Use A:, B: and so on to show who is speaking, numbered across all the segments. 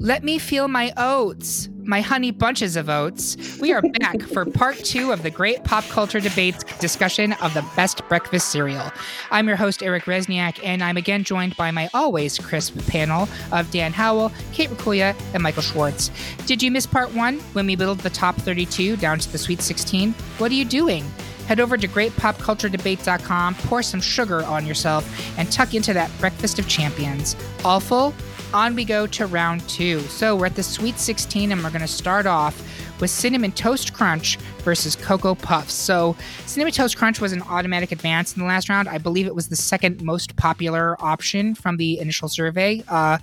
A: Let me feel my oats, my honey bunches of oats. We are back for part two of the great pop culture debates discussion of the best breakfast cereal. I'm your host, Eric Rezsnyak, and I'm again joined by my always crisp panel of Dan Howell, Kate Racculia, and Michael Schwarz. Did you miss part one when we whittled the top 32 down to the sweet 16? What are you doing? Head over to greatpopculturedebate.com, pour some sugar on yourself, and tuck into that breakfast of champions. All full? On we go to round two. So we're at the Sweet 16, and we're going to start off with Cinnamon Toast Crunch versus Cocoa Puffs. So Cinnamon Toast Crunch was an automatic advance in the last round. I believe it was the second most popular option from the initial survey. Uh,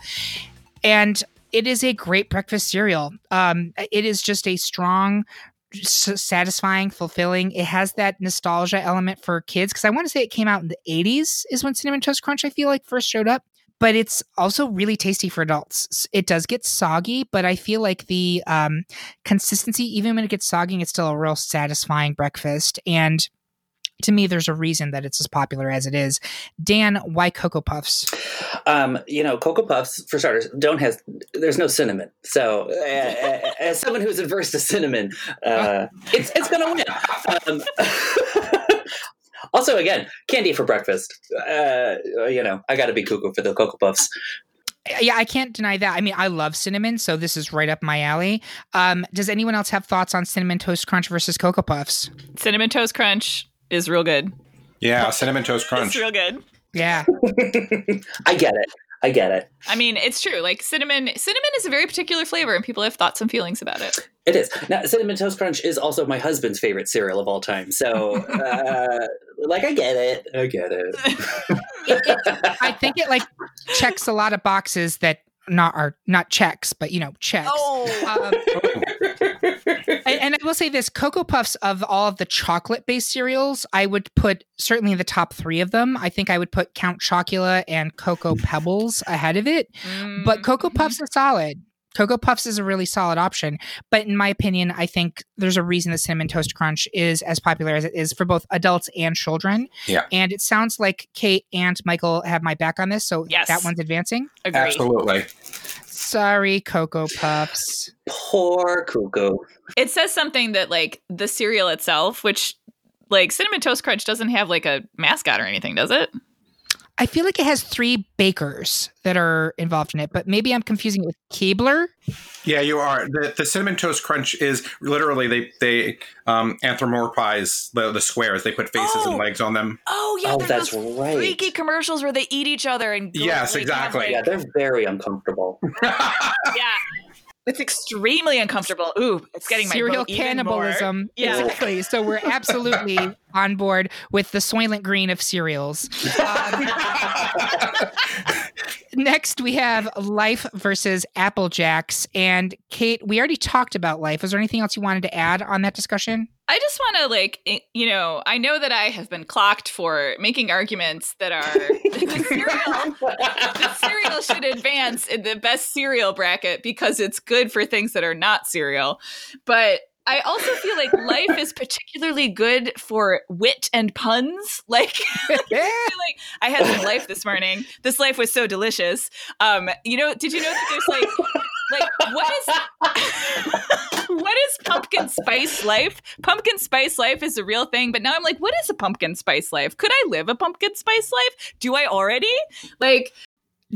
A: and it is a great breakfast cereal. Um, it is just a strong, satisfying, fulfilling. It has that nostalgia element for kids because I want to say it came out in the 80s is when Cinnamon Toast Crunch I feel like first showed up. But it's also really tasty for adults. It does get soggy, but I feel like the um, consistency, even when it gets soggy, it's still a real satisfying breakfast. And to me, there's a reason that it's as popular as it is. Dan, why Cocoa Puffs?
B: Um, you know, Cocoa Puffs, for starters, don't have, there's no cinnamon. So, uh, as someone who's averse to cinnamon, uh, it's, it's going to win. Um, also, again, candy for breakfast. Uh, you know, I got to be cuckoo for the Cocoa Puffs.
A: Yeah, I can't deny that. I mean, I love cinnamon, so this is right up my alley. Um, does anyone else have thoughts on cinnamon toast crunch versus cocoa puffs?
C: Cinnamon Toast Crunch is real good.
D: Yeah, cinnamon toast crunch.
C: It's real good.
A: Yeah,
B: I get it. I get it.
C: I mean, it's true. Like cinnamon, cinnamon is a very particular flavor, and people have thoughts and feelings about it.
B: It is. Now, Cinnamon Toast Crunch is also my husband's favorite cereal of all time. So, uh, like, I get it. I get it.
A: I think it like checks a lot of boxes that not our not checks, but you know checks. Um, and, and I will say this: Cocoa Puffs of all of the chocolate-based cereals, I would put certainly in the top three of them. I think I would put Count Chocula and Cocoa Pebbles ahead of it. But Cocoa. Puffs are solid. Cocoa Puffs is a really solid option. But in my opinion, I think there's a reason the Cinnamon Toast Crunch is as popular as it is for both adults and children.
D: Yeah.
A: And it sounds like Kate and Michael have my back on this. So
C: Yes.
A: that one's advancing.
C: Agree.
D: Absolutely.
A: Sorry, Cocoa Puffs.
B: Poor cuckoo.
C: It says something that like the cereal itself, which like cinnamon toast crunch doesn't have like a mascot or anything, does it?
A: I feel like it has three bakers that are involved in it, but maybe I'm confusing it with Keebler.
D: Yeah, you are. The, the cinnamon toast crunch is literally they they um, anthropomorphize the the squares. They put faces
C: Oh.
D: and legs on them.
C: Oh yeah,
B: Oh,
C: there's
B: that's
C: those
B: right.
C: freaky commercials where they eat each other and go,
D: Yes, exactly.
C: like-
B: Yeah, they're very uncomfortable.
C: yeah. It's extremely uncomfortable. Ooh, it's getting my
A: Serial
C: vote
A: cannibalism.
C: Yeah.
A: Exactly. So we're absolutely on board with the Soylent Green of cereals. Um, next, we have Life versus Apple Jacks. And Kate, we already talked about Life. Is there anything else you wanted to add on that discussion?
C: I just want to like eh, you know, I know that I have been clocked for making arguments that are the cereal the cereal should advance in the best cereal bracket because it's good for things that are not cereal. But I also feel like life is particularly good for wit and puns. Like I like I had some life this morning. This life was so delicious. Um, you know, did you know that there's like like what is what is pumpkin spice life? Pumpkin spice life is a real thing, but now I'm like, what is a pumpkin spice life? Could I live a pumpkin spice life? Do I already? Like,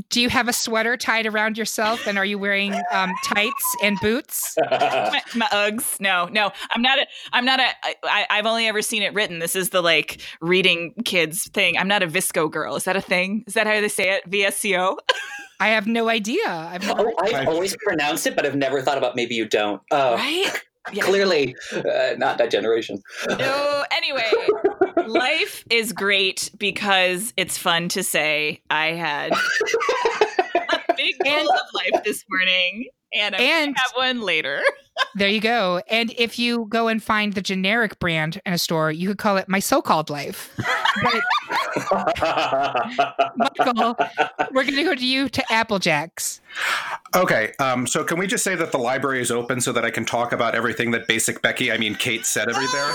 A: Do you have a sweater tied around yourself? And are you wearing um, tights and boots?
C: my, my Uggs? No, no, I'm not a. I'm not a. I, I've only ever seen it written. This is the like reading kids thing. I'm not a VSCO girl. Is that a thing? Is that how they say it? VSCO.
A: I have no idea. I've never.
B: oh, I've always pronounced it, but I've never thought about maybe you don't. Oh,
C: right? Yeah.
B: clearly uh, not that generation.
C: No. Anyway, life is great because it's fun to say. I had a big bowl of life this morning, And I
A: And-
C: have one later.
A: There you go. And if you go and find the generic brand in a store, you could call it my so-called life. But Michael, we're going to go to you to Apple Jacks.
D: Okay, um, so can we just say that the library is open so that I can talk about everything that Basic Becky, I mean Kate, said every there?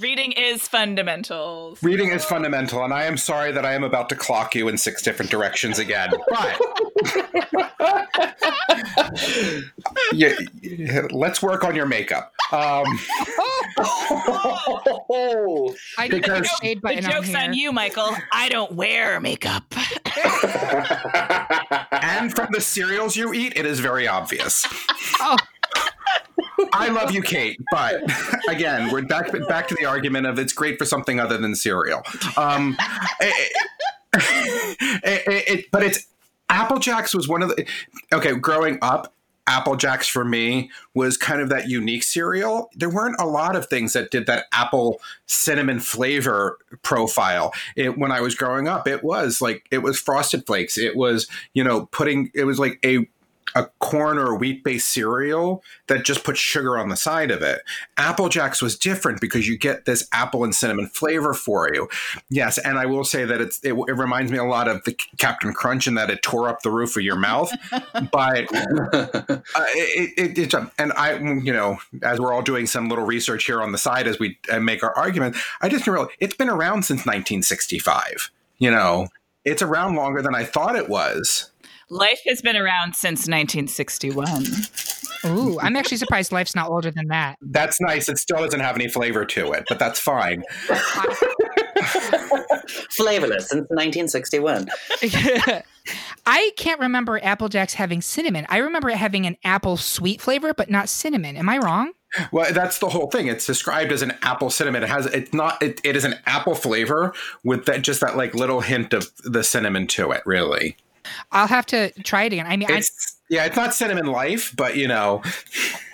C: Reading is fundamental.
D: Reading is fundamental, and I am sorry that I am about to clock you in six different directions again. But yeah, yeah, let's work on your makeup. Um,
B: oh,
A: I did
D: Because-
A: the shade
C: The
A: button on
C: joke's on you, Michael. I don't wear makeup.
D: and from the cereals you eat, it is very obvious.
A: Oh.
D: I love you, Kate, but again, we're back back to the argument of it's great for something other than cereal. Um, it- it- it- it- but it's Apple Jacks was one of the okay. Growing up, Apple Jacks for me was kind of that unique cereal. There weren't a lot of things that did that apple cinnamon flavor profile. It, when I was growing up, it was like it was Frosted Flakes. It was you know putting it was like a a corn or wheat based cereal that just puts sugar on the side of it. Apple Jacks was different because you get this apple and cinnamon flavor for you. Yes, and I will say that it's it, it reminds me a lot of the Captain Crunch in that it tore up the roof of your mouth, but uh, it, it, it's and I you know as we're all doing some little research here on the side as we uh, make our argument, I just realized it's been around since 1965. You know, it's around longer than I thought it was.
C: Life has been around since 1961.
A: Ooh, I'm actually surprised life's not older than that.
D: That's nice. It still doesn't have any flavor to it, but that's fine.
B: flavorless since 1961.
A: I can't remember Apple Jacks having cinnamon. I remember it having an apple sweet flavor, but not cinnamon. Am I wrong?
D: Well, that's the whole thing. It's described as an apple cinnamon. It has it's not it, it is an apple flavor with that just that like little hint of the cinnamon to it, really.
A: I'll have to try it again. I mean, I,
D: yeah, it's not cinnamon life, but you know,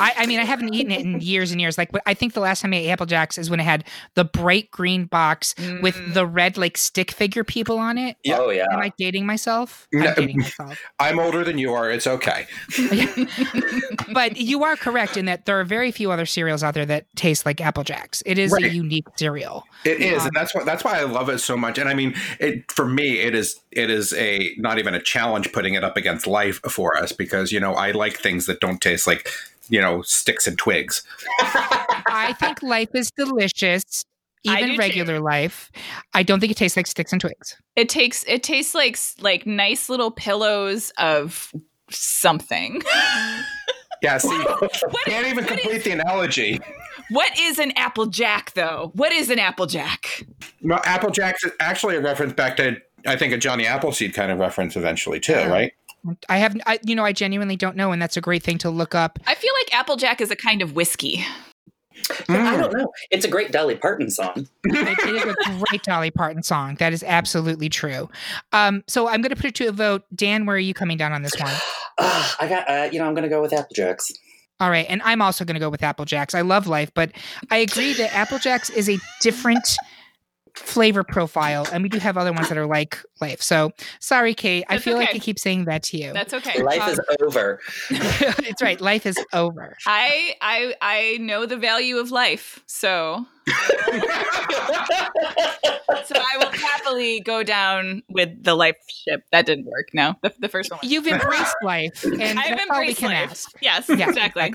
A: I, I mean, I haven't eaten it in years and years. Like, I think the last time I ate Apple Jacks is when it had the bright green box with
C: Mm.
A: the red like stick figure people on it.
D: Yeah.
B: Oh yeah.
A: Am I dating myself? I'm
D: No.
A: dating myself.
D: I'm older than you are. It's okay.
A: but you are correct in that there are very few other cereals out there that taste like Apple Jacks. It is a unique cereal.
D: It is, and that's what that's why I love it so much. And I mean, it for me, it is it is a not even a challenge putting it up against life for us because you know I like things that don't taste like you know sticks and twigs.
A: I think life is delicious,
C: I do
A: even
C: too.
A: regular life. I don't think it tastes like sticks and twigs.
C: It takes it tastes like like nice little pillows of something.
D: Yeah, see,
C: What,
D: can't even
C: what is-
D: complete the analogy.
C: what is an apple jack though? What is an apple jack?
D: Well, Apple Jacks is actually a reference back to I think a Johnny Appleseed kind of reference eventually too,
A: Yeah.
D: right?
A: I have, I, you know, I genuinely don't know, and that's a great thing to look up.
C: I feel like Applejack is a kind of whiskey.
B: I don't know. It's a great Dolly Parton song.
A: It, it is a great Dolly Parton song. That is absolutely true. Um, so I'm going to put it to a vote. Dan, where are you coming down on this one?
B: Ah, I got. Uh, you know, I'm gonna go with Apple Jacks.
A: All right, and I'm also going to go with Applejacks. I love life, but I agree that Applejacks is a different flavor profile, and we do have other ones that are like life. So sorry, Kate. I
C: That's
A: feel like. I keep saying that to you.
C: That's okay.
B: Life
A: Um,
B: is over.
A: it's right. Life is over.
C: I I I know the value of life, so so I will happily go down with the life ship. That didn't work. No, the, the first one.
A: You've embraced life, and
C: I've
A: that's all we
C: embraced
A: can
C: life.
A: ask.
C: Yes,
A: Yeah,
C: exactly.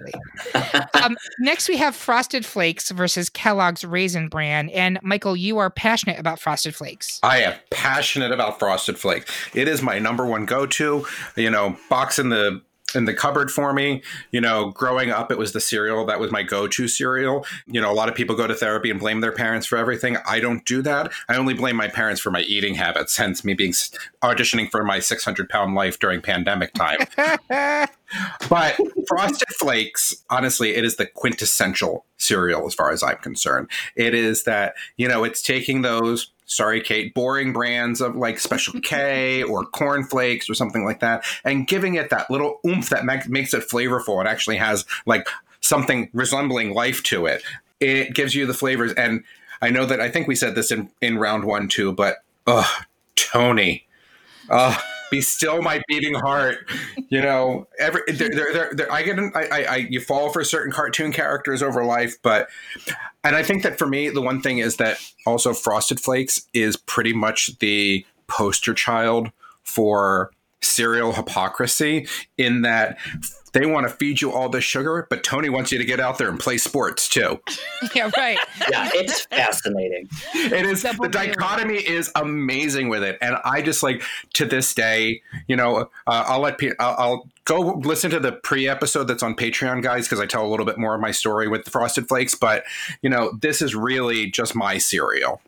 A: um, next, we have Frosted Flakes versus Kellogg's Raisin Bran. And Michael, you are passionate about Frosted Flakes.
D: I am passionate about Frosted Flakes. It is my number one go-to. You know, box in the in the cupboard for me. You know, growing up, it was the cereal that was my go-to cereal. You know, a lot of people go to therapy and blame their parents for everything. I don't do that. I only blame my parents for my eating habits. Hence, me being auditioning for my 600 pound life during pandemic time. But Frosted Flakes, honestly, it is the quintessential cereal as far as I'm concerned. It is that, you know, it's taking those, sorry, Kate, boring brands of like Special K or Corn Flakes or something like that, and giving it that little oomph that ma- makes it flavorful It actually has like something resembling life to it. It gives you the flavors. And I know that I think we said this in, in round one too, but oh, Tony. Oh, be still my beating heart. You know, every there, there, there, I get, I, I, I, you fall for certain cartoon characters over life, but, and I think that for me, the one thing is that also Frosted Flakes is pretty much the poster child for cereal hypocrisy in that they want to feed you all the sugar, but Tony wants you to get out there and play sports too.
A: Yeah, right.
B: yeah, it's fascinating.
D: It is the dichotomy is amazing with it, and I just like to this day, you know, uh, I'll let I'll, I'll go listen to the pre-episode that's on Patreon, guys, because I tell a little bit more of my story with the Frosted Flakes. But you know, this is really just my cereal.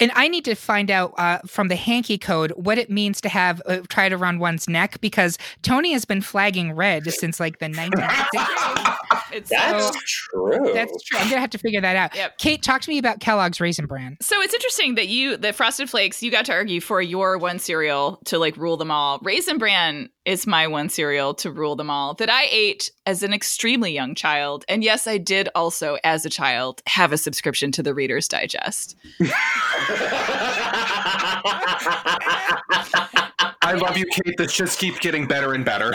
A: And I need to find out uh, from the hanky code what it means to have uh, tied around one's neck because Tony has been flagging red since like the 1960s.
B: It's that's so, true.
A: That's true. I'm gonna have to figure that out. Yep. Kate, talk to me about Kellogg's Raisin Bran.
C: So it's interesting that you, the Frosted Flakes, you got to argue for your one cereal to like rule them all. Raisin Bran is my one cereal to rule them all that I ate as an extremely young child, and yes, I did also as a child have a subscription to the Reader's Digest.
D: I love you, Kate. This just keeps getting better and better.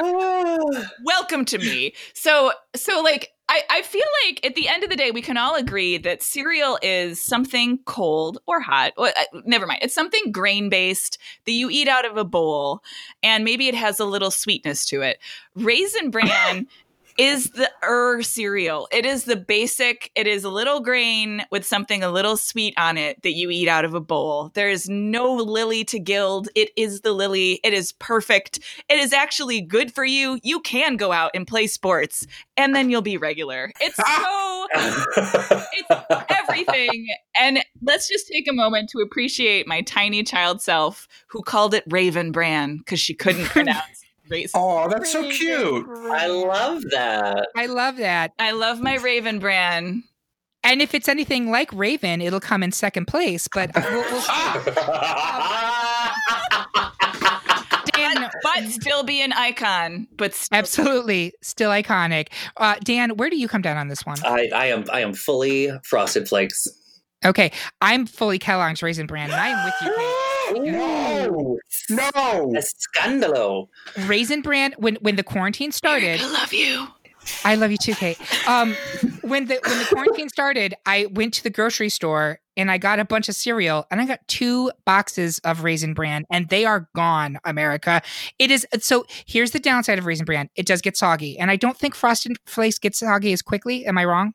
C: Welcome to me. So, so like, I, I feel like at the end of the day, we can all agree that cereal is something cold or hot. Well, uh, never mind. It's something grain based that you eat out of a bowl, and maybe it has a little sweetness to it. Raisin bran is the er cereal. It is the basic, it is a little grain with something a little sweet on it that you eat out of a bowl. There is no lily to gild. It is the lily. It is perfect. It is actually good for you. You can go out and play sports and then you'll be regular. It's so, it's everything. And let's just take a moment to appreciate my tiny child self who called it Raven Bran because she couldn't pronounce
D: Raisin. Oh, that's so cute.
B: I love that.
A: I love that.
C: I love my Raven brand.
A: And if it's anything like Raven, it'll come in second place. But we'll, we'll
C: Dan, but still be an icon. But
A: still- absolutely, still iconic. Uh, Dan, where do you come down on this one?
B: I, I am I am fully Frosted Flakes.
A: Okay, I'm fully Kellogg's Raisin Bran, and I am with you. Kate.
D: No, no,
B: a scandalo.
A: Raisin Bran. When when the quarantine started,
C: I love you.
A: I love you too, Kate. Um, when the when the quarantine started, I went to the grocery store and I got a bunch of cereal, and I got two boxes of Raisin Bran, and they are gone. America, it is so. Here's the downside of Raisin Bran: it does get soggy, and I don't think Frosted Flakes gets soggy as quickly. Am I wrong?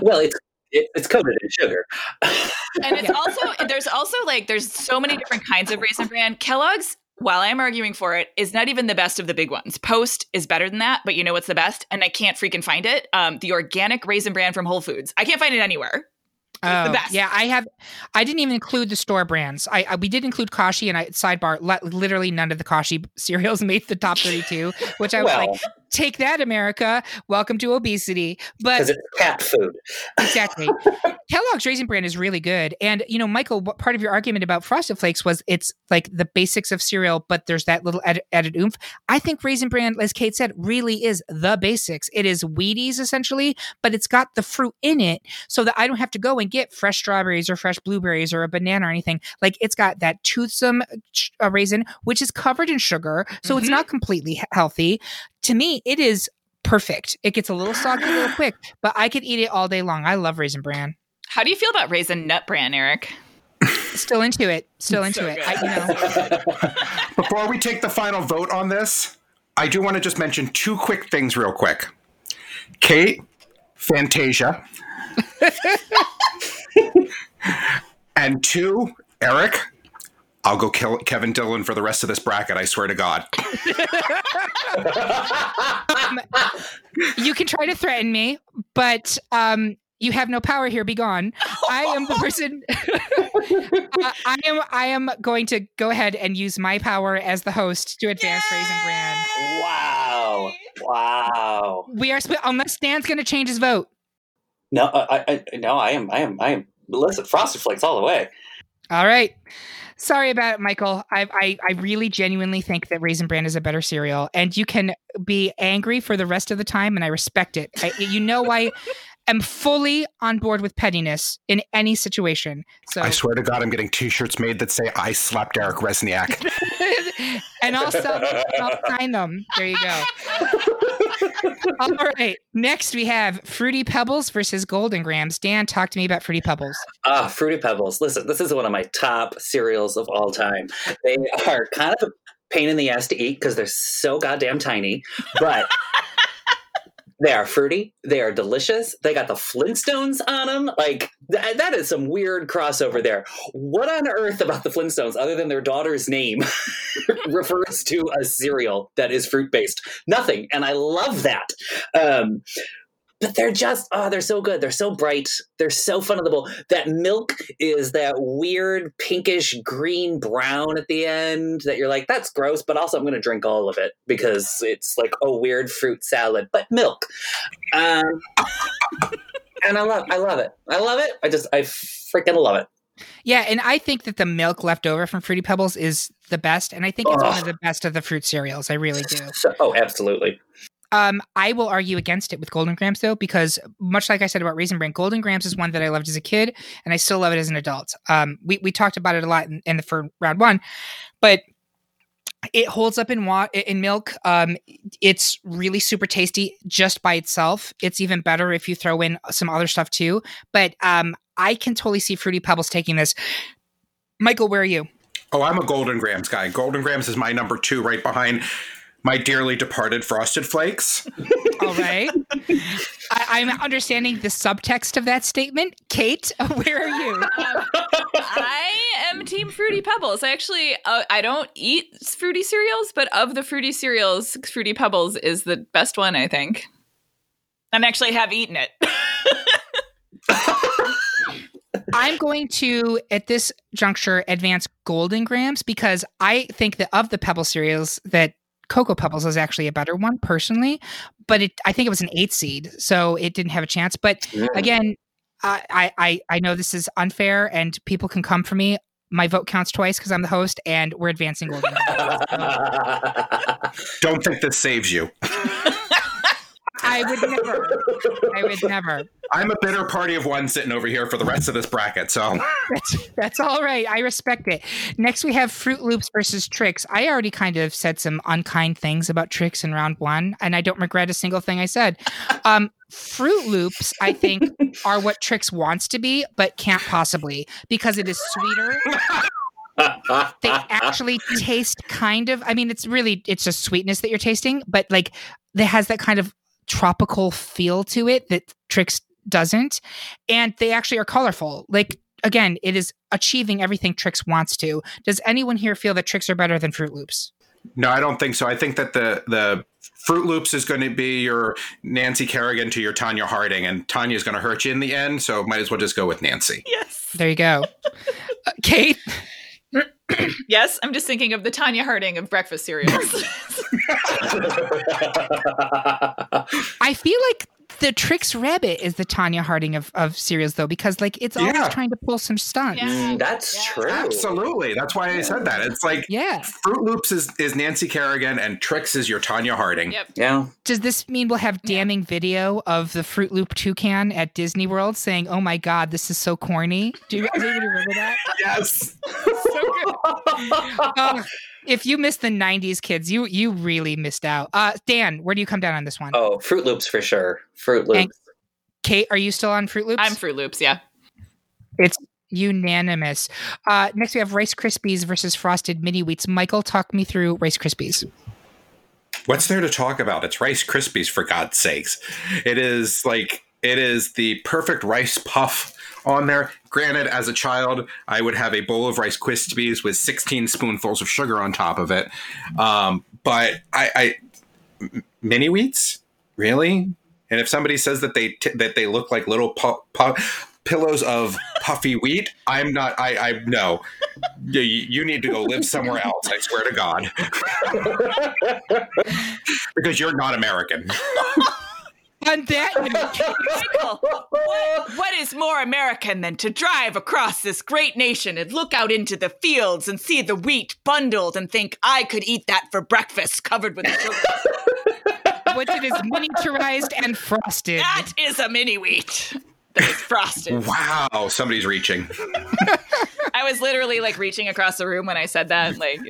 B: Well, it's it, it's coated in sugar.
C: and it's also there's also like there's so many different kinds of raisin bran. Kellogg's while I'm arguing for it, is not even the best of the big ones. Post is better than that, but you know what's the best? And I can't freaking find it. Um, the organic raisin bran from Whole Foods. I can't find it anywhere.
A: Oh, yeah, I have. I didn't even include the store brands. I, I we did include Kashi, and I sidebar. literally, none of the Kashi cereals made the top thirty-two, which I was well, like, take that, America. Welcome to obesity. But
B: because it's cat food.
A: exactly. Kellogg's Raisin Bran is really good. And, you know, Michael, part of your argument about Frosted Flakes was it's like the basics of cereal, but there's that little added, added oomph. I think Raisin Bran, as Kate said, really is the basics. It is Wheaties essentially, but it's got the fruit in it so that I don't have to go and get fresh strawberries or fresh blueberries or a banana or anything. Like it's got that toothsome uh, raisin, which is covered in sugar. So mm-hmm. it's not completely healthy to me, it is perfect. It gets a little soggy a little quick, but I could eat it all day long. I love raisin bran.
C: How do you feel about raisin nut bran, Eric?
A: Still into it. Still into so it. I, you
D: know. Before we take the final vote on this, I do want to just mention two quick things real quick. Kate, Fantasia. and two, Eric, I'll go kill Kevin Dillon for the rest of this bracket. I swear to God.
A: um, you can try to threaten me, but um, you have no power here. Be gone. I am the person. uh, I am. I am going to go ahead and use my power as the host to advance Yay! Raisin Bran.
B: Wow! Wow!
A: We are split unless Dan's going to change his vote.
B: No, I, I, no, I am. I am. I am. Listen, Frosted Flakes all the way.
A: All right. Sorry about it, Michael. I, I, I really genuinely think that Raisin Bran is a better cereal, and you can be angry for the rest of the time, and I respect it. I, you know I am fully on board with pettiness in any situation. So
D: I swear to God, I'm getting T-shirts made that say "I slapped Eric Rezsnyak."
A: and I'll sell them. I'll sign them. There you go. All right. Next, we have Fruity Pebbles versus Golden Grahams. Dan, talk to me about Fruity Pebbles.
B: Ah, Fruity Pebbles. Listen, this is one of my top cereals of all time. They are kind of a pain in the ass to eat because they're so goddamn tiny, but they are fruity. They are delicious. They got the Flintstones on them. Like th- that is some weird crossover there. What on earth about the Flintstones, other than their daughter's name, refers to a cereal that is fruit based? Nothing. And I love that. Um, but they're just oh they're so good. They're so bright. They're so fun of the bowl. That milk is that weird pinkish green brown at the end that you're like that's gross but also i'm going to drink all of it because it's like a weird fruit salad but milk. Um, and i love i love it. I love it. I just i freaking love it.
A: Yeah, and I think that the milk left over from Fruity Pebbles is the best, and I think it's one of the best of the fruit cereals. I really do.
B: so, oh absolutely
A: Um, I will argue against it with Golden Grahams though, because much like I said about Raisin Bran, Golden Grahams is one that I loved as a kid, and I still love it as an adult. Um, we we talked about it a lot in, in the for round one, but it holds up in wa- in milk. Um, it's really super tasty just by itself. It's even better if you throw in some other stuff too. But um, I can totally see Fruity Pebbles taking this. Michael, where are you?
D: Oh, I'm a Golden Grahams guy. Golden Grahams is my number two, right behind my dearly departed Frosted Flakes.
A: All right. I, I'm understanding the subtext of that statement. Kate, where are you?
C: Um, I am Team Fruity Pebbles. I actually uh, I don't eat fruity cereals, but of the fruity cereals, Fruity Pebbles is the best one. I think, and actually have eaten it.
A: I'm going to, at this juncture, advance Golden Grahams because I think that of the Pebble cereals, that Cocoa Pebbles is actually a better one personally. But it, I think it was an eight seed, so it didn't have a chance. But again, I, I, I- I know this is unfair, and people can come for me. My vote counts twice because I'm the host, and we're advancing Golden
D: Don't think this saves you.
A: I would never. I would never.
D: I'm a bitter party of one sitting over here for the rest of this bracket. So
A: That's that's all right. I respect it. Next, we have Froot Loops versus Trix. I already kind of said some unkind things about Trix in round one, and I don't regret a single thing I said. Um, Froot Loops, I think, are what Trix wants to be, but can't possibly because it is sweeter. They actually taste kind of. I mean, it's really it's just sweetness that you're tasting, but like it has that kind of tropical feel to it that Trix doesn't, and they actually are colorful. Like again, it is achieving everything Trix wants to. Does anyone here feel that Trix are better than Froot Loops?
D: no, I don't think so. I think that the the Froot Loops is going to be your Nancy Kerrigan to your Tonya Harding, and Tonya's going to hurt you in the end. So might as well just go with Nancy.
C: yes,
A: There you go. Uh, Kate,
C: yes. I'm just thinking of the Tonya Harding of breakfast cereals.
A: I feel like the Trix Rabbit is the Tonya Harding of, of cereals, though, because like it's always
D: Yeah.
A: trying to pull some stunts.
C: Yeah.
B: Mm, that's
C: Yeah.
B: true
D: Absolutely, that's why I said that. It's like
A: Yeah.
D: Froot Loops is, is Nancy Kerrigan, and Trix is your Tonya Harding.
C: yep.
B: yeah
A: Does this mean we'll have damning video of the Froot Loop toucan at Disney World saying, "Oh my God, this is so corny"? Do you guys even remember that?
D: Yes.
A: so good. Uh, if you missed the '90s, kids, you you really missed out. Uh, Dan, where do you come down on this one?
B: oh froot loops for sure froot loops
A: And- Kate, are you still on Froot Loops?
C: I'm Froot Loops. Yeah.
A: It's unanimous. Uh, next, we have Rice Krispies versus Frosted Mini Wheats. Michael, talk me through Rice Krispies.
D: What's there to talk about? It's Rice Krispies, for God's sakes. It is like, it is the perfect rice puff on there. Granted, as a child, I would have a bowl of Rice Krispies with 16 spoonfuls of sugar on top of it. Um, but I mini wheats, really? And if somebody says that they t- that they look like little pu- pu- pillows of puffy wheat, I'm not. I, I no. You, you need to go live somewhere else. I swear to God, because you're not American.
A: On that note,
C: Michael, what, what is more American than to drive across this great nation and look out into the fields and see the wheat bundled and think I could eat that for breakfast covered with sugar?
A: once it is miniaturized and frosted.
C: that is a mini wheat that is frosted.
D: Wow, somebody's reaching.
C: I I was literally like reaching across the room when I said that. Like,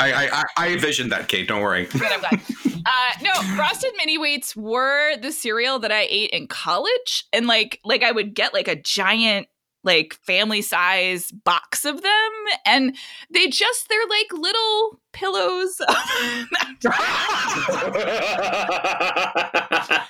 D: I, I, I, I envisioned that, Kate. Don't worry.
C: Good, I'm glad. Uh, no, frosted mini wheats were the cereal that I ate in college, and like, like I would get like a giant like family size box of them and they just they're like little pillows they're, they're they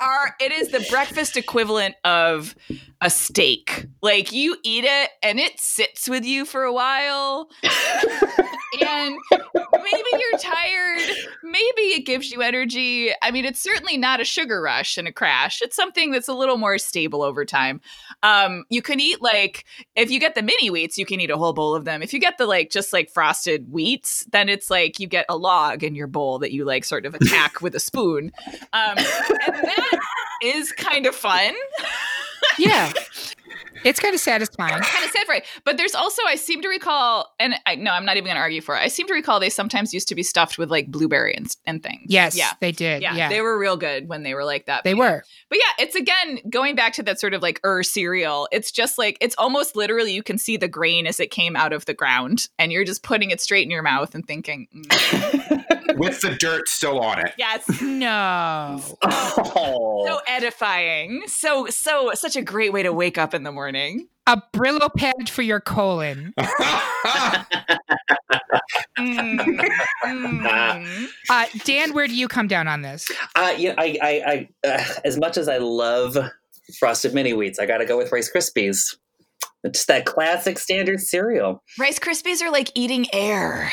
C: are it is the breakfast equivalent of a steak. Like you eat it and it sits with you for a while and maybe you're tired. Maybe it gives you energy. I mean it's certainly not a sugar rush and a crash. It's something that's a little more stable over time. Um you can eat like if you get the mini wheats you can eat a whole bowl of them. If you get the like just like frosted wheats then it's like you get a log in your bowl that you like sort of attack with a spoon. Um and that is kind of fun.
A: Yeah. It's kind of satisfying.
C: kind of sad for it. But there's also, I seem to recall, and I no, I'm not even going to argue for it. I seem to recall they sometimes used to be stuffed with like blueberry and, and things.
A: Yes,
C: yeah,
A: they did.
C: yeah,
A: Yeah,
C: they were real good when they were like that.
A: They
C: But
A: were.
C: But yeah, it's again going back to that sort of like er cereal. It's just like it's almost literally you can see the grain as it came out of the ground, and you're just putting it straight in your mouth and thinking, mm,
D: With the dirt still on it.
C: yes,
A: No.
B: Oh.
C: so edifying, so so such a great way to wake up in the morning.
A: A Brillo pad for your colon.
C: Mm, mm.
A: Uh, Dan, where do you come down on this?
B: Uh, you know, I, I, I uh, as much as I love frosted mini wheats, I got to go with Rice Krispies. It's that classic standard cereal.
C: Rice Krispies are like eating air.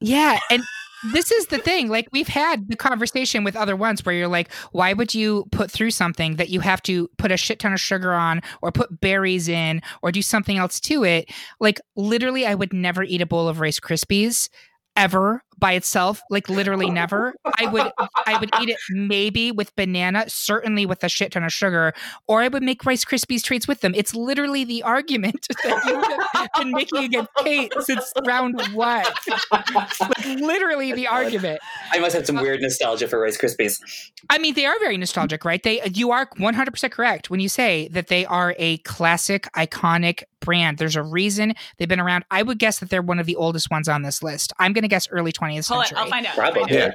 A: Yeah, and this is the thing. Like we've had the conversation with other ones where you're like, why would you put through something that you have to put a shit ton of sugar on or put berries in or do something else to it? Like literally I would never eat a bowl of Rice Krispies ever by itself like literally never i would i would eat it maybe with banana certainly with a shit ton of sugar or i would make rice krispies treats with them. It's literally the argument that you've been making against kate since round one. Like literally the argument.
B: I must have some weird nostalgia for Rice Krispies.
A: i mean they are very nostalgic right? They you are 100% correct when you say that they are a classic iconic brand. There's a reason they've been around. I would guess that they're one of the oldest ones on this list. I'm going to guess early 20th century
C: on, I'll find out.
B: Probably.
C: I'll find out.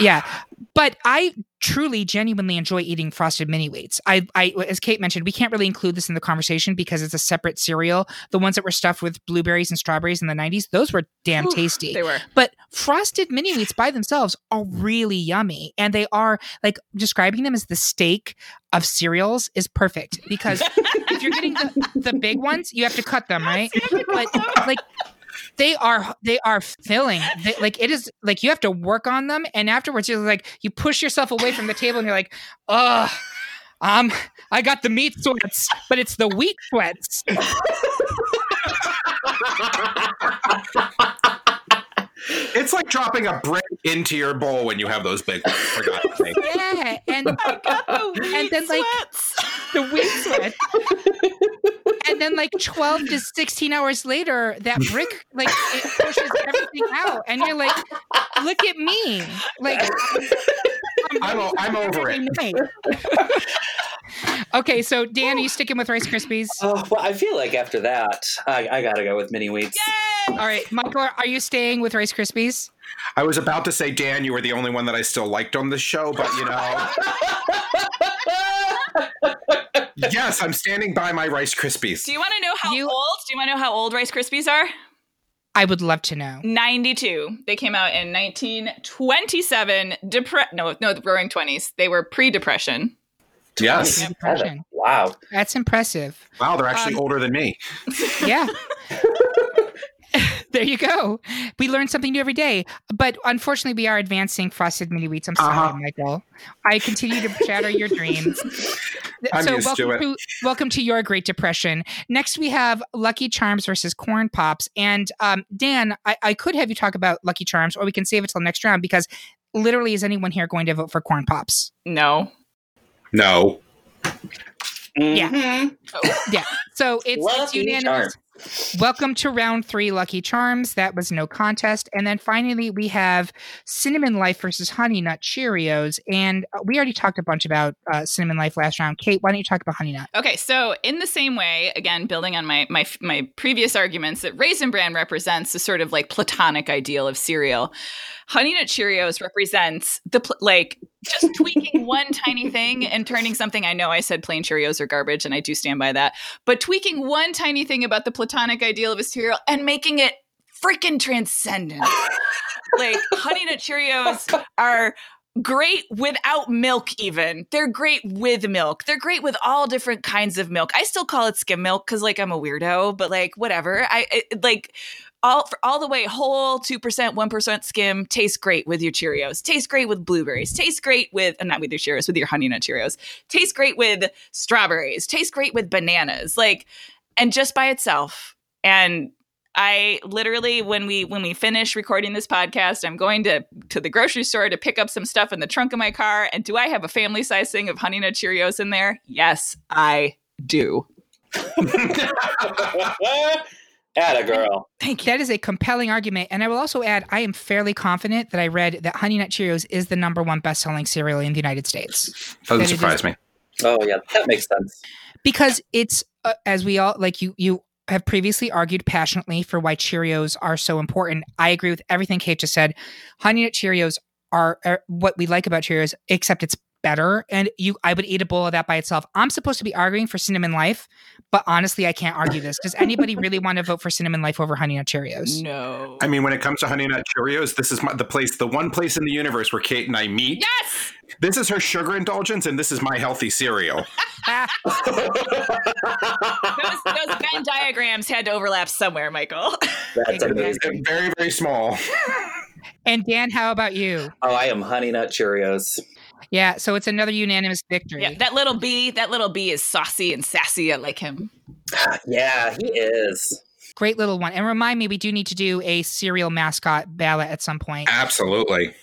D: Yeah.
A: yeah, but I truly, genuinely enjoy eating frosted mini wheats. I, I, as Kate mentioned, we can't really include this in the conversation because it's a separate cereal. The ones that were stuffed with blueberries and strawberries in the '90s, those were damn
C: Oof,
A: tasty.
C: They were.
A: But frosted mini wheats by themselves are really yummy, and they are like describing them as the steak of cereals is perfect because if you're getting the, the big ones, you have to cut them right. But like they are they are filling they, like it is like you have to work on them and afterwards you're like you push yourself away from the table and you're like oh um i got the meat sweats but it's the wheat sweats
D: It's like dropping a brick into your bowl when you have those big ones, for God's sake.
A: yeah and
C: The
A: And then, like,
C: sweats.
A: the wheat sweats and then like 12 to 16 hours later that brick like it pushes everything out and you're like look at me. Like
D: I'm, o- I'm over it.
A: it okay so dan are you sticking with rice krispies?
B: Oh, well, I feel like after that, I, I got to go with mini wheats.
A: all right michael are you staying with rice krispies?
D: I was about to say, Dan, you were the only one that I still liked on the show, but you know, yes, I'm standing by my Rice Krispies.
C: Do you want to know how
A: You-
C: old? Do you want to know how old Rice Krispies are?
A: i would love to know
C: 92. They came out in 1927. Depre- no, no, the roaring 20s. They were pre-depression.
D: Yes.
A: Depression.
B: Wow.
A: that's impressive
D: Wow, they're actually
A: Um,
D: older than me.
A: yeah there you go we learn something new every day but unfortunately we are advancing frosted mini wheats i'm sorry
D: Uh-huh.
A: michael i continue to shatter your dreams
D: I'm
A: so
D: used to
A: welcome
D: it.
A: welcome to your great depression next we have lucky charms versus corn pops and um, dan I, I could have you talk about lucky charms or we can save it till next round because literally is anyone here going to vote for corn pops
C: No.
D: No.
A: Yeah.
B: Mhm.
A: yeah so it's,
B: Lucky
A: it's unanimous
B: Charms.
A: Welcome to round three, Lucky Charms. That was no contest. And then finally, we have Cinnamon Life versus Honey Nut Cheerios. And uh, we already talked a bunch about uh, Cinnamon Life last round. Kate, why don't you talk about Honey Nut?
C: Okay, so in the same way, again, building on my my my previous arguments, that Raisin Bran represents a sort of like platonic ideal of cereal. Honey Nut Cheerios represents the pl- like just tweaking one tiny thing and turning something. I know I said plain Cheerios are garbage, and I do stand by that. But tweaking one tiny thing about the platonic ideal of a cereal and making it freaking transcendent. like Honey Nut Cheerios oh, are great without milk even they're great with milk they're great with all different kinds of milk i still call it skim milk because like i'm a weirdo but like whatever i it, like all all the way whole 2% 1% skim tastes great with your cheerios tastes great with blueberries tastes great with uh, not with your cheerios with your honey nut cheerios tastes great with strawberries tastes great with bananas like and just by itself and I literally when we when we finish recording this podcast, I'm going to to the grocery store to pick up some stuff in the trunk of my car. And do I have a family size thing of Honey Nut Cheerios in there? Yes, I do.
B: Atta girl.
A: Thank you. That is a compelling argument. And I will also add, I am fairly confident that I read that Honey Nut Cheerios is the number one best selling cereal in the United States.
D: Doesn't surprise me.
B: Oh yeah, that makes sense.
A: Because it's uh, as we all like you you have previously argued passionately for why Cheerios are so important. I agree with everything Kate just said. Honey Nut Cheerios are, are what we like about Cheerios, except it's better. And you, I would eat a bowl of that by itself. I'm supposed to be arguing for Cinnamon Life, but honestly, I can't argue this. Does anybody really want to vote for Cinnamon Life over Honey Nut Cheerios?
C: No.
D: I mean, when it comes to Honey Nut Cheerios, this is my, the place, the one place in the universe where Kate and I meet.
C: Yes.
D: This is her sugar indulgence, and this is my healthy cereal.
C: those, those Venn diagrams had to overlap somewhere, Michael.
B: That's amazing.
D: Very, very small.
A: And Dan, how about you?
B: Oh, I am Honey Nut Cheerios.
A: Yeah, so it's another unanimous victory.
C: Yeah, that little bee, that little bee is saucy and sassy. I like him.
B: yeah, he is.
A: Great little one. And remind me, we do need to do a cereal mascot ballot at some point.
D: Absolutely.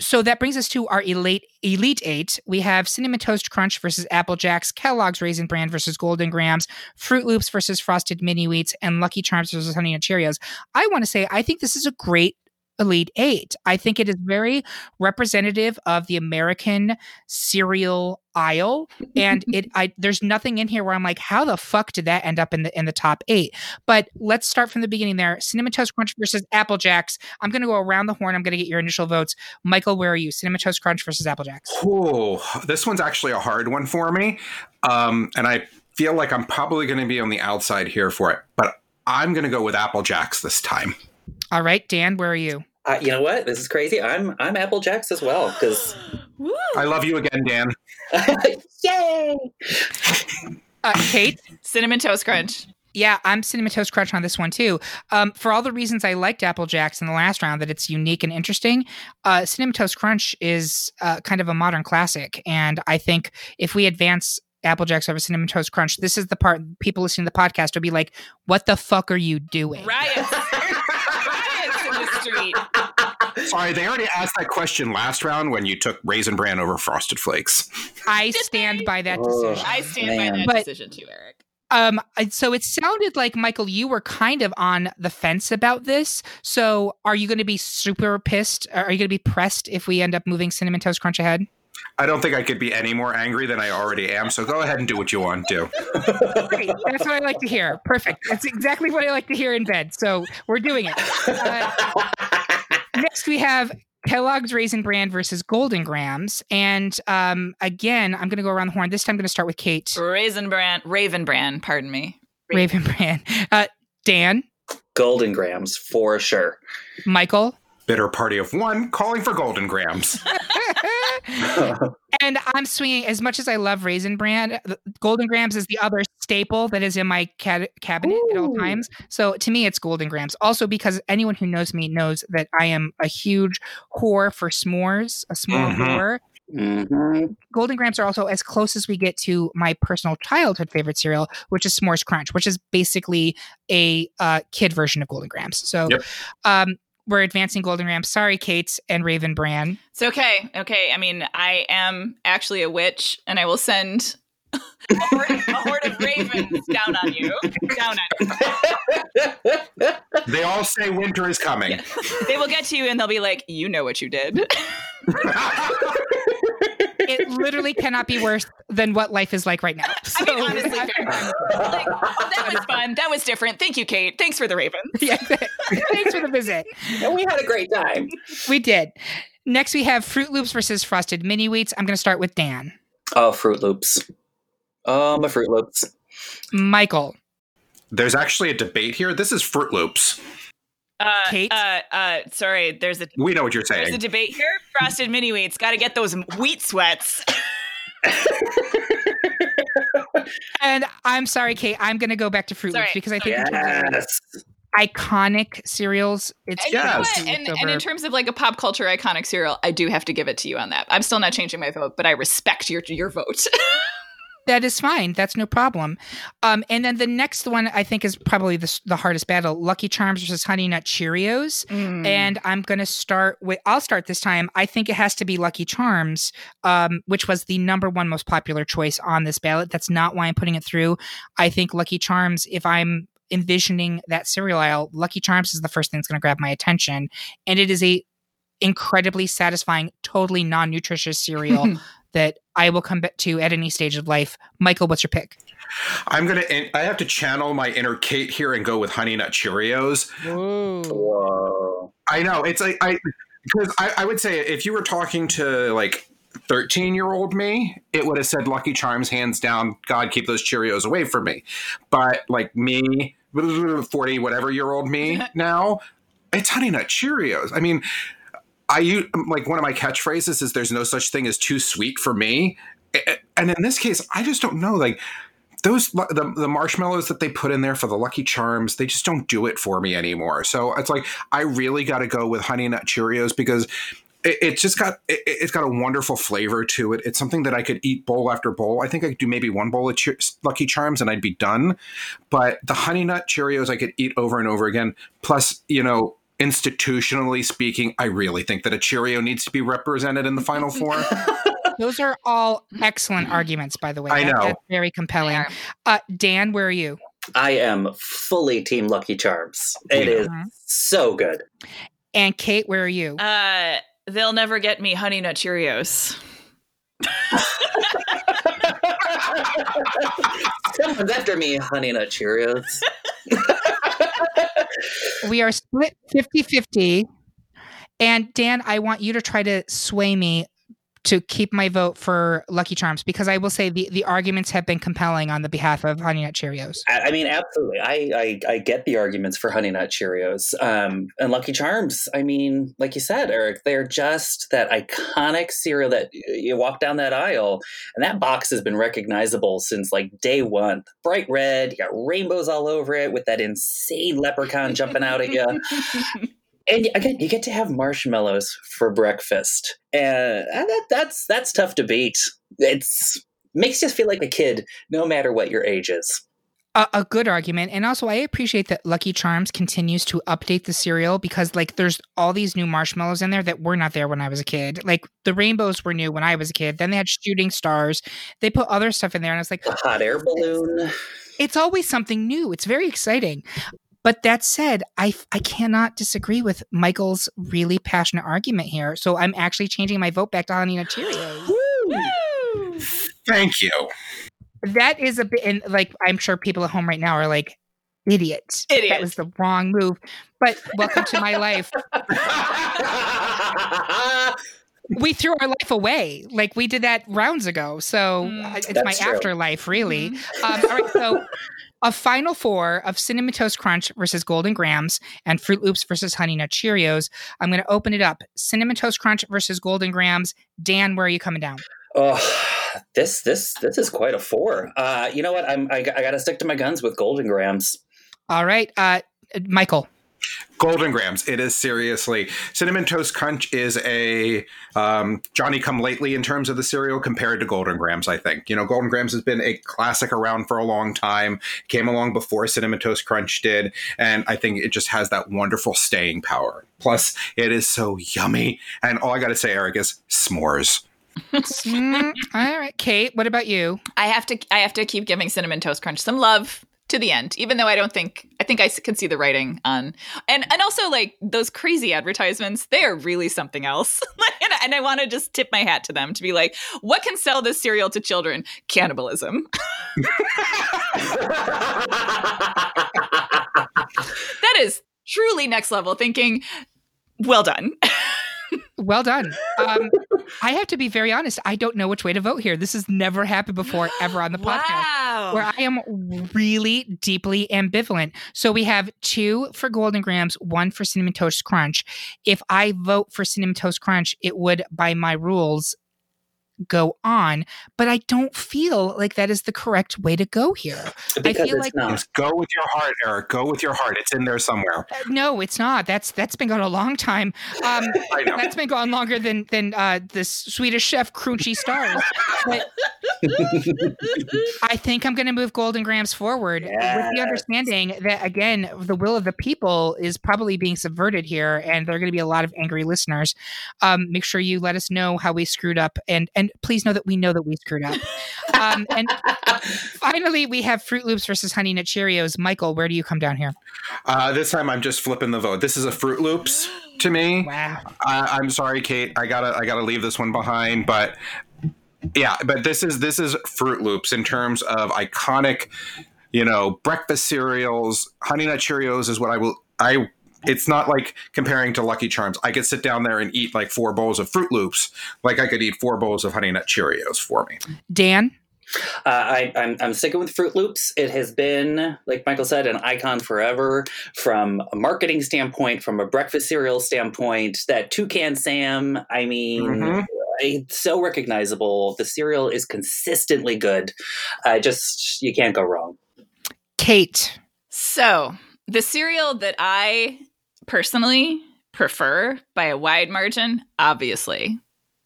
A: So that brings us to our elite elite eight. We have Cinnamon Toast Crunch versus Apple Jacks, Kellogg's Raisin Bran versus Golden Grahams, Froot Loops versus Frosted Mini Wheats, and Lucky Charms versus Honey Nut Cheerios. I want to say I think this is a great Elite Eight. I think it is very representative of the American cereal aisle, and it. I there's nothing in here where I'm like, how the fuck did that end up in the in the top eight? But let's start from the beginning. There, Cinnamon Toast Crunch versus Apple Jacks. I'm going to go around the horn. I'm going to get your initial votes. Michael, where are you? Cinnamon Toast Crunch versus Apple Jacks.
D: Oh, this one's actually a hard one for me, um, and I feel like I'm probably going to be on the outside here for it, but I'm going to go with Apple Jacks this time.
A: All right, Dan, where are you?
B: Uh, you know what? This is crazy. I'm I'm Apple Jacks as well because
D: I love you again, Dan.
B: yay!
A: Uh, Kate,
C: Cinnamon Toast Crunch.
A: Yeah, I'm Cinnamon Toast Crunch on this one too. Um, for all the reasons I liked Apple Jacks in the last round, that it's unique and interesting, uh, Cinnamon Toast Crunch is uh, kind of a modern classic. And I think if we advance Apple Jacks over Cinnamon Toast Crunch, this is the part people listening to the podcast will be like, what the fuck are you doing?
C: Riots. Riots in the street.
D: Sorry, they already asked that question last round when you took Raisin Bran over Frosted Flakes.
A: I stand by that decision.
C: I stand by
B: Man.
C: that
A: But-
C: decision too, Eric.
A: Um, so it sounded like Michael, you were kind of on the fence about this. So are you going to be super pissed? Are you going to be pressed if we end up moving Cinnamon Toast Crunch ahead?
D: I don't think I could be any more angry than I already am. So go ahead and do what you want to.
A: Great. That's what I like to hear. Perfect. That's exactly what I like to hear in bed. So we're doing it. Uh, next, we have Kellogg's Raisin Bran versus Golden Grahams. And um, again, I'm going to go around the horn. This time, I'm going to start with Kate.
C: Raisin Bran, Raven Bran, pardon me.
A: Raven Bran. Uh, Dan,
B: Golden grahams for sure.
A: Michael,
D: Bitter party of one calling for Golden Grahams.
A: and I'm swinging as much as I love Raisin Bran. Golden Grahams is the other staple that is in my ca- cabinet at all times. So to me, it's Golden Grahams. Also, because anyone who knows me knows that I am a huge whore for s'mores, a s'more
D: Mhm.
A: whore.
B: Mhm.
A: Golden Grahams are also as close as we get to my personal childhood favorite cereal, which is S'mores Crunch, which is basically a uh, kid version of Golden Grahams. So
D: Yep.
A: um, we're advancing Golden Grahams. Sorry, Kate and Raven Bran.
C: It's okay. Okay. I mean, I am actually a witch, and I will send a horde, a horde of ravens down on you. Down on you.
D: They all say winter is coming.
C: They will get to you and they'll be like, you know what you did.
A: it literally cannot be worse than what life is like right now.
C: I mean, honestly, fair. Like, that was fun. That was different. Thank you, Kate. Thanks for the ravens.
A: yeah, thanks for the visit.
B: And we had a great time.
A: We did. Next, we have Froot Loops versus Frosted Mini Wheats. I'm going to start with Dan.
B: Oh, Froot Loops. Oh, my Froot Loops.
A: Michael.
D: There's actually a debate here. This is Froot Loops.
C: Uh,
A: Kate?
C: Uh, uh, sorry, there's a
D: We know what you're saying.
C: there's a debate here. Frosted mini wheats. Got to get those wheat sweats.
A: And I'm sorry, Kate. I'm going to go back to Fruit
C: Sorry.
A: Loops because I think in terms of
B: Yes.
A: iconic cereals, it's
C: And you know
D: Yes.
C: And, and in terms of like a pop culture iconic cereal, I do have to give it to you on that. I'm still not changing my vote, but I respect your your vote.
A: that is fine. That's no problem. Um, and then the next one I think is probably the, the hardest battle: Lucky Charms versus Honey Nut Cheerios.
C: Mm.
A: And I'm going to start with. I'll start this time. I think it has to be Lucky Charms, um, which was the number one most popular choice on this ballot. That's not why I'm putting it through. I think Lucky Charms. If I'm envisioning that cereal aisle, Lucky Charms is the first thing that's going to grab my attention, and it is a incredibly satisfying, totally non-nutritious cereal that I will come back to at any stage of life. Michael, what's your pick?
D: I'm gonna. I have to channel my inner Kate here and go with Honey Nut Cheerios.
B: Whoa.
D: I know it's like I because I, I would say if you were talking to like 13 year old me, it would have said Lucky Charms hands down. God keep those Cheerios away from me. But like me, 40 whatever year old me now, it's Honey Nut Cheerios. I mean, I use like one of my catchphrases is "There's no such thing as too sweet for me," and in this case, I just don't know like those the, the marshmallows that they put in there for the lucky charms they just don't do it for me anymore. So it's like i really got to go with honey nut cheerios because it, it's just got it, it's got a wonderful flavor to it. It's something that i could eat bowl after bowl. I think i could do maybe one bowl of Cheer- lucky charms and i'd be done. But the honey nut cheerios i could eat over and over again. Plus you know institutionally speaking i really think that a cheerio needs to be represented in the final four
A: Those are all excellent arguments, by the way.
D: I
A: That-
D: know.
A: That's very compelling. Uh, Dan, where are you?
B: I am fully Team Lucky Charms. It is
A: Mhm.
B: so good.
A: And Kate, where are you?
C: Uh, they'll never get me honey nut Cheerios.
B: Someone's after me, Honey Nut Cheerios.
A: we are split 50 50. And Dan, I want you to try to sway me to keep my vote for Lucky Charms because I will say the, the arguments have been compelling on the behalf of Honey Nut Cheerios.
B: I, I mean, absolutely. I, I I get the arguments for Honey Nut Cheerios um, and Lucky Charms. I mean, like you said, Eric, they're just that iconic cereal that you walk down that aisle, and that box has been recognizable since like day one. Bright red, you got rainbows all over it with that insane leprechaun jumping out at you. And again, you get to have marshmallows for breakfast, and that, that's that's tough to beat. It's makes you feel like a kid, no matter what your age is.
A: A, a good argument. And also, I appreciate that Lucky Charms continues to update the cereal because, like, there's all these new marshmallows in there that were not there when I was a kid. Like, the rainbows were new when I was a kid. Then they had shooting stars. They put other stuff in there. And I was like,
B: The hot air balloon.
A: it's always something new. It's very exciting. But that said, I, I cannot disagree with Michael's really passionate argument here. So I'm actually changing my vote back to Honey Nut Cheerios.
D: thank you
A: That is a bit, and like I'm sure people at home right now are like, idiot.
C: Idiot.
A: That was the wrong move. But welcome to my life. We threw our life away. Like we did that rounds ago. So
C: Mm,
A: it's my
B: true.
A: afterlife, really. Um, all right. So a final four of Cinnamon Toast Crunch versus Golden Grahams and Froot Loops versus Honey Nut Cheerios. I'm going to open it up. Cinnamon Toast Crunch versus Golden Grahams. Dan, where are you coming down?
B: oh, this this this is quite a four. Uh, you know what? I'm I, got to stick to my guns with Golden Grahams.
A: All right. Uh, Michael.
D: Golden Grahams. It is seriously cinnamon toast crunch is a um, Johnny come lately in terms of the cereal compared to Golden Grahams. I think you know Golden Grahams has been a classic around for a long time. Came along before cinnamon toast crunch did, and I think it just has that wonderful staying power. Plus, it is so yummy. And all I got to say, Eric, is s'mores.
A: Mm, all right, Kate. What about you?
C: I have to I have to keep giving cinnamon toast crunch some love to the end, even though I don't think I think i can see the writing on and and also like those crazy advertisements, they are really something else. and, I- and I want to just tip my hat to them to be like, what can sell this cereal to children? Cannibalism. that is truly next level thinking. Well done.
A: Well done. Um, I have to be very honest. I don't know which way to vote here. This has never happened before, ever on the podcast.
C: wow.
A: Where I am really deeply ambivalent. So we have two for Golden Grahams, one for Cinnamon Toast Crunch. If I vote for Cinnamon Toast Crunch, it would, by my rules, go on. But I don't feel like that is the correct way to go here.
B: because
A: feel
B: it's
A: like-
B: not.
D: Go with your heart, Eric. Go with your heart. It's in there somewhere.
A: Uh, No, it's not. That's that's been going a long time. Um,
D: I know.
A: that's been going longer than than uh, the Swedish chef Croonchy Stars. But I think I'm going to move Golden Grahams forward with the understanding that again, the will of the people is probably being subverted here, and there are going to be a lot of angry listeners. Um, make sure you let us know how we screwed up, and and please know that we know that we screwed up. Um, and finally, we have Froot Loops versus Honey Nut Cheerios. Michael, where do you come down here?
D: Uh, this time I'm just flipping the vote. This is a Froot Loops to me.
A: Wow.
D: I, I'm sorry, Kate. I gotta I gotta leave this one behind, but yeah, but this is this is Froot Loops in terms of iconic, you know, breakfast cereals. Honey Nut Cheerios is what I will I. It's not like comparing to Lucky Charms. I could sit down there and eat like four bowls of Froot Loops, like I could eat four bowls of Honey Nut Cheerios for me.
A: Dan.
B: Uh, I, I'm, I'm sticking with Froot Loops. It has been, like Michael said, an icon forever from a marketing standpoint, from a breakfast cereal standpoint. That Toucan Sam, I mean,
D: Mhm.
B: it's so recognizable. The cereal is consistently good. I just, you can't go wrong.
A: Kate.
C: So, the cereal that I personally prefer by a wide margin, obviously,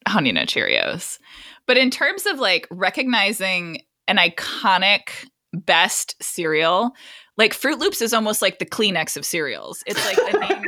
C: Honey Nut Cheerios. But in terms of like recognizing an iconic best cereal, like Froot Loops is almost like the Kleenex of cereals. It's like the name,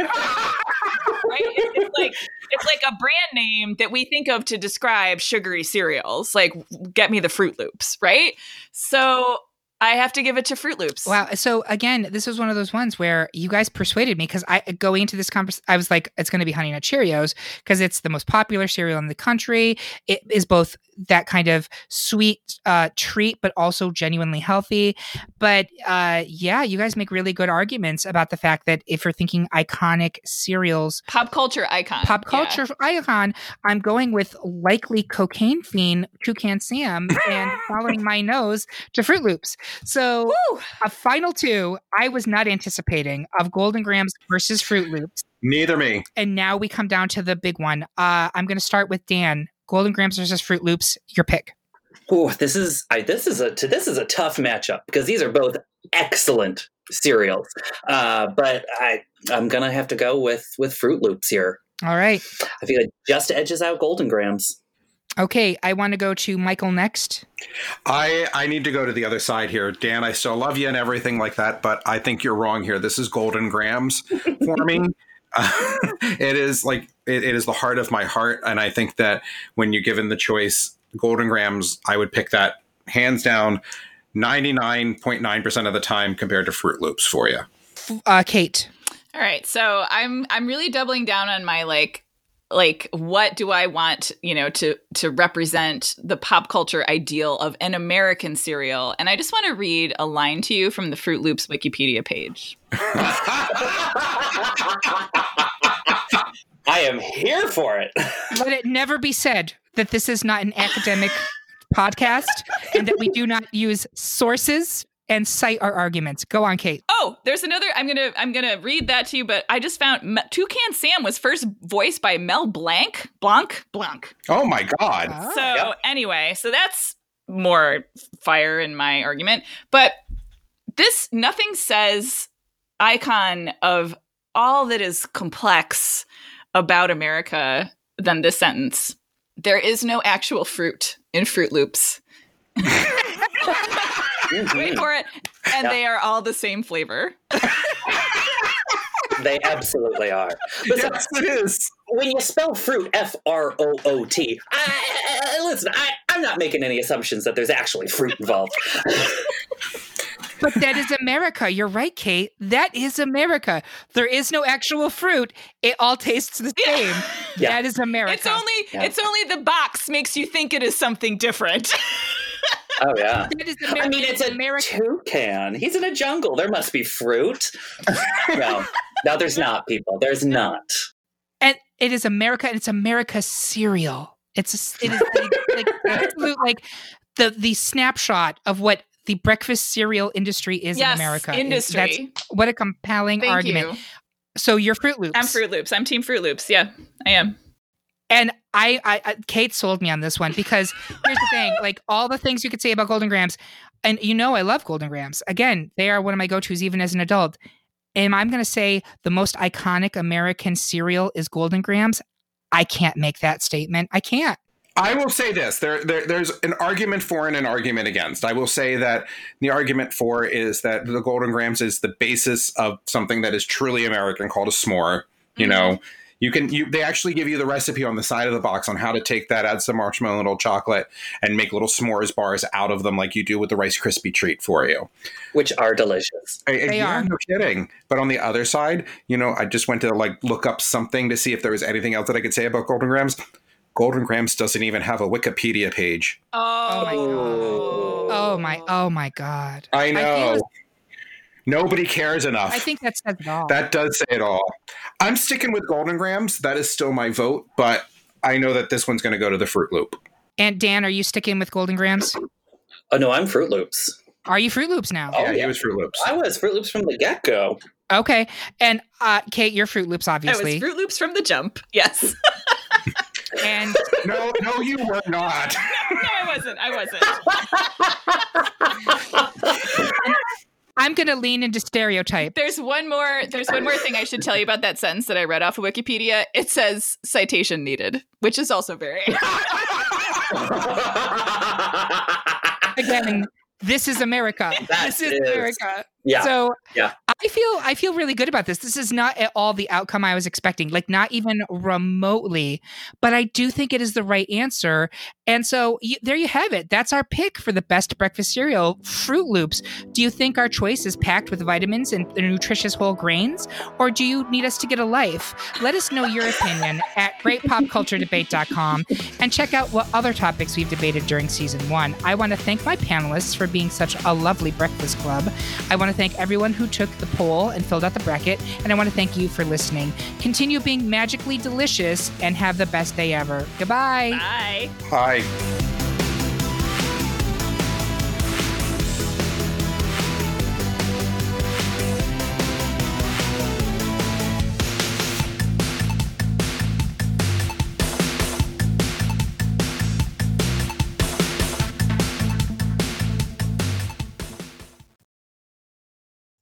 C: right? It's like it's like a brand name that we think of to describe sugary cereals. Like, get me the Froot Loops, right? So I have to give it to Froot Loops.
A: Wow. So again, this was one of those ones where you guys persuaded me because I going into this conversation, I was like, it's going to be Honey Nut Cheerios because it's the most popular cereal in the country. It is both that kind of sweet uh, treat, but also genuinely healthy. But uh, yeah, you guys make really good arguments about the fact that if you're thinking iconic cereals,
C: pop culture icon.
A: pop
C: Yeah.
A: culture icon, I'm going with likely cocaine fiend Toucan Sam and following my nose to Froot Loops. So
C: Woo!
A: a final two I was not anticipating of Golden Grahams versus Froot Loops.
D: Neither me.
A: And now we come down to the big one. Uh, I'm going to start with Dan. Golden Grahams versus Froot Loops. Your pick.
B: Oh, this is I, this is a this is a tough matchup because these are both excellent cereals. Uh, but I I'm gonna have to go with with Froot Loops here.
A: All right.
B: I feel it just edges out Golden Grahams.
A: Okay. I want to go to Michael next.
D: I I need to go to the other side here, Dan. I still love you and everything like that, but I think you're wrong here. This is golden grahams for me. Uh, it is like it, it is the heart of my heart, and I think that when you're given the choice, golden grahams, I would pick that hands down, ninety nine point nine percent of the time compared to Froot Loops for you.
A: Uh, Kate.
C: All right. So I'm I'm really doubling down on my like like what do I want, you know, to to represent the pop culture ideal of an American cereal. And I just want to read a line to you from the Froot Loops Wikipedia page.
B: I am here for it.
A: Let it never be said that this is not an academic podcast and that we do not use sources and cite our arguments. Go on, Kate.
C: Oh, there's another. I'm gonna I'm gonna read that to you, but I just found Me- Toucan Sam was first voiced by Mel Blanc. Blanc. Blanc.
D: Oh my god!
A: Oh.
C: So
B: Yep.
C: anyway, so that's more fire in my argument. But this nothing says icon of all that is complex about America than this sentence. There is no actual fruit in Froot Loops. Wait for it. And
B: Yeah.
C: they are all the same flavor.
B: they absolutely are. Listen,
D: Yes, it is.
B: when you spell fruit F R O O T, I- listen, I, I'm not making any assumptions that there's actually fruit involved.
A: But that is America. You're right, Kate. That is America. There is no actual fruit. It all tastes the same.
B: Yeah.
A: That is America.
C: It's only
B: Yeah.
C: it's only the box makes you think it is something different.
B: oh yeah.
A: that is America.
B: I mean, it's a
A: America.
B: toucan. He's in a jungle. There must be fruit. no, no, there's not. People, there's not.
A: and it is America, and it's America cereal. It's a, it is like, like absolute like the the snapshot of what the breakfast cereal industry is
C: yes,
A: in America.
C: Industry.
A: That's what a compelling
C: Thank
A: argument.
C: you.
A: So you're Froot Loops.
C: I'm Froot Loops. I'm Team Froot Loops. Yeah, I am.
A: And I, I, I, Kate sold me on this one because here's the thing: like all the things you could say about Golden Grahams, and you know I love Golden Grahams. Again, they are one of my go-tos even as an adult. And I'm going to say the most iconic American cereal is Golden Grahams. I can't make that statement. I can't.
D: I will say this: there, there, there's an argument for and an argument against. I will say that the argument for is that the Golden Grahams is the basis of something that is truly American, called a s'more. You mm-hmm. know, you can you they actually give you the recipe on the side of the box on how to take that, add some marshmallow, and little chocolate, and make little s'mores bars out of them, like you do with the Rice Krispie treat for you.
B: Which are delicious.
D: I- I-
A: They
D: yeah,
A: are.
D: no kidding. But on the other side, you know, I just went to like look up something to see if there was anything else that I could say about Golden Grahams. Golden Grahams doesn't even have a Wikipedia page.
C: Oh,
A: my oh. God. Oh my, oh my God.
D: I know.
A: as-
D: Nobody cares enough.
A: I think that says it all.
D: that does say it all. I'm sticking with Golden Grahams. That is still my vote, but I know that this one's going to go to the Froot Loop.
A: and Dan, are you sticking with Golden Grahams?
B: Oh no, I'm Froot Loops.
A: Are you Froot Loops now?
B: Oh,
D: yeah, he was Froot Loops.
B: I was Froot Loops from the get go.
A: Okay. And uh, Kate, you're Froot Loops, obviously.
C: I
A: obviously.
C: was Froot Loops from the jump. Yes.
A: and
D: no, no, you were not.
C: no, I wasn't. I wasn't.
A: I'm going to lean into stereotype.
C: There's one more. There's one more thing I should tell you about that sentence that I read off of Wikipedia. It says citation needed, which is also very.
A: Again, this is America.
B: That
A: this is,
B: is-
A: America.
B: yeah.
A: So
B: Yeah.
A: I feel I feel really good about this. This is not at all the outcome I was expecting, like not even remotely. But I do think it is the right answer. And so you, there you have it. That's our pick for the best breakfast cereal, Froot Loops. Do you think our choice is packed with vitamins and nutritious whole grains, or do you need us to get a life? Let us know your opinion at greatpopculturedebate.com and check out what other topics we've debated during season one. I want to thank my panelists for being such a lovely breakfast club. I want to thank everyone who took the poll and filled out the bracket, and I want to thank you for listening. Continue being magically delicious and have the best day ever. Goodbye.
C: Bye.
D: Hi.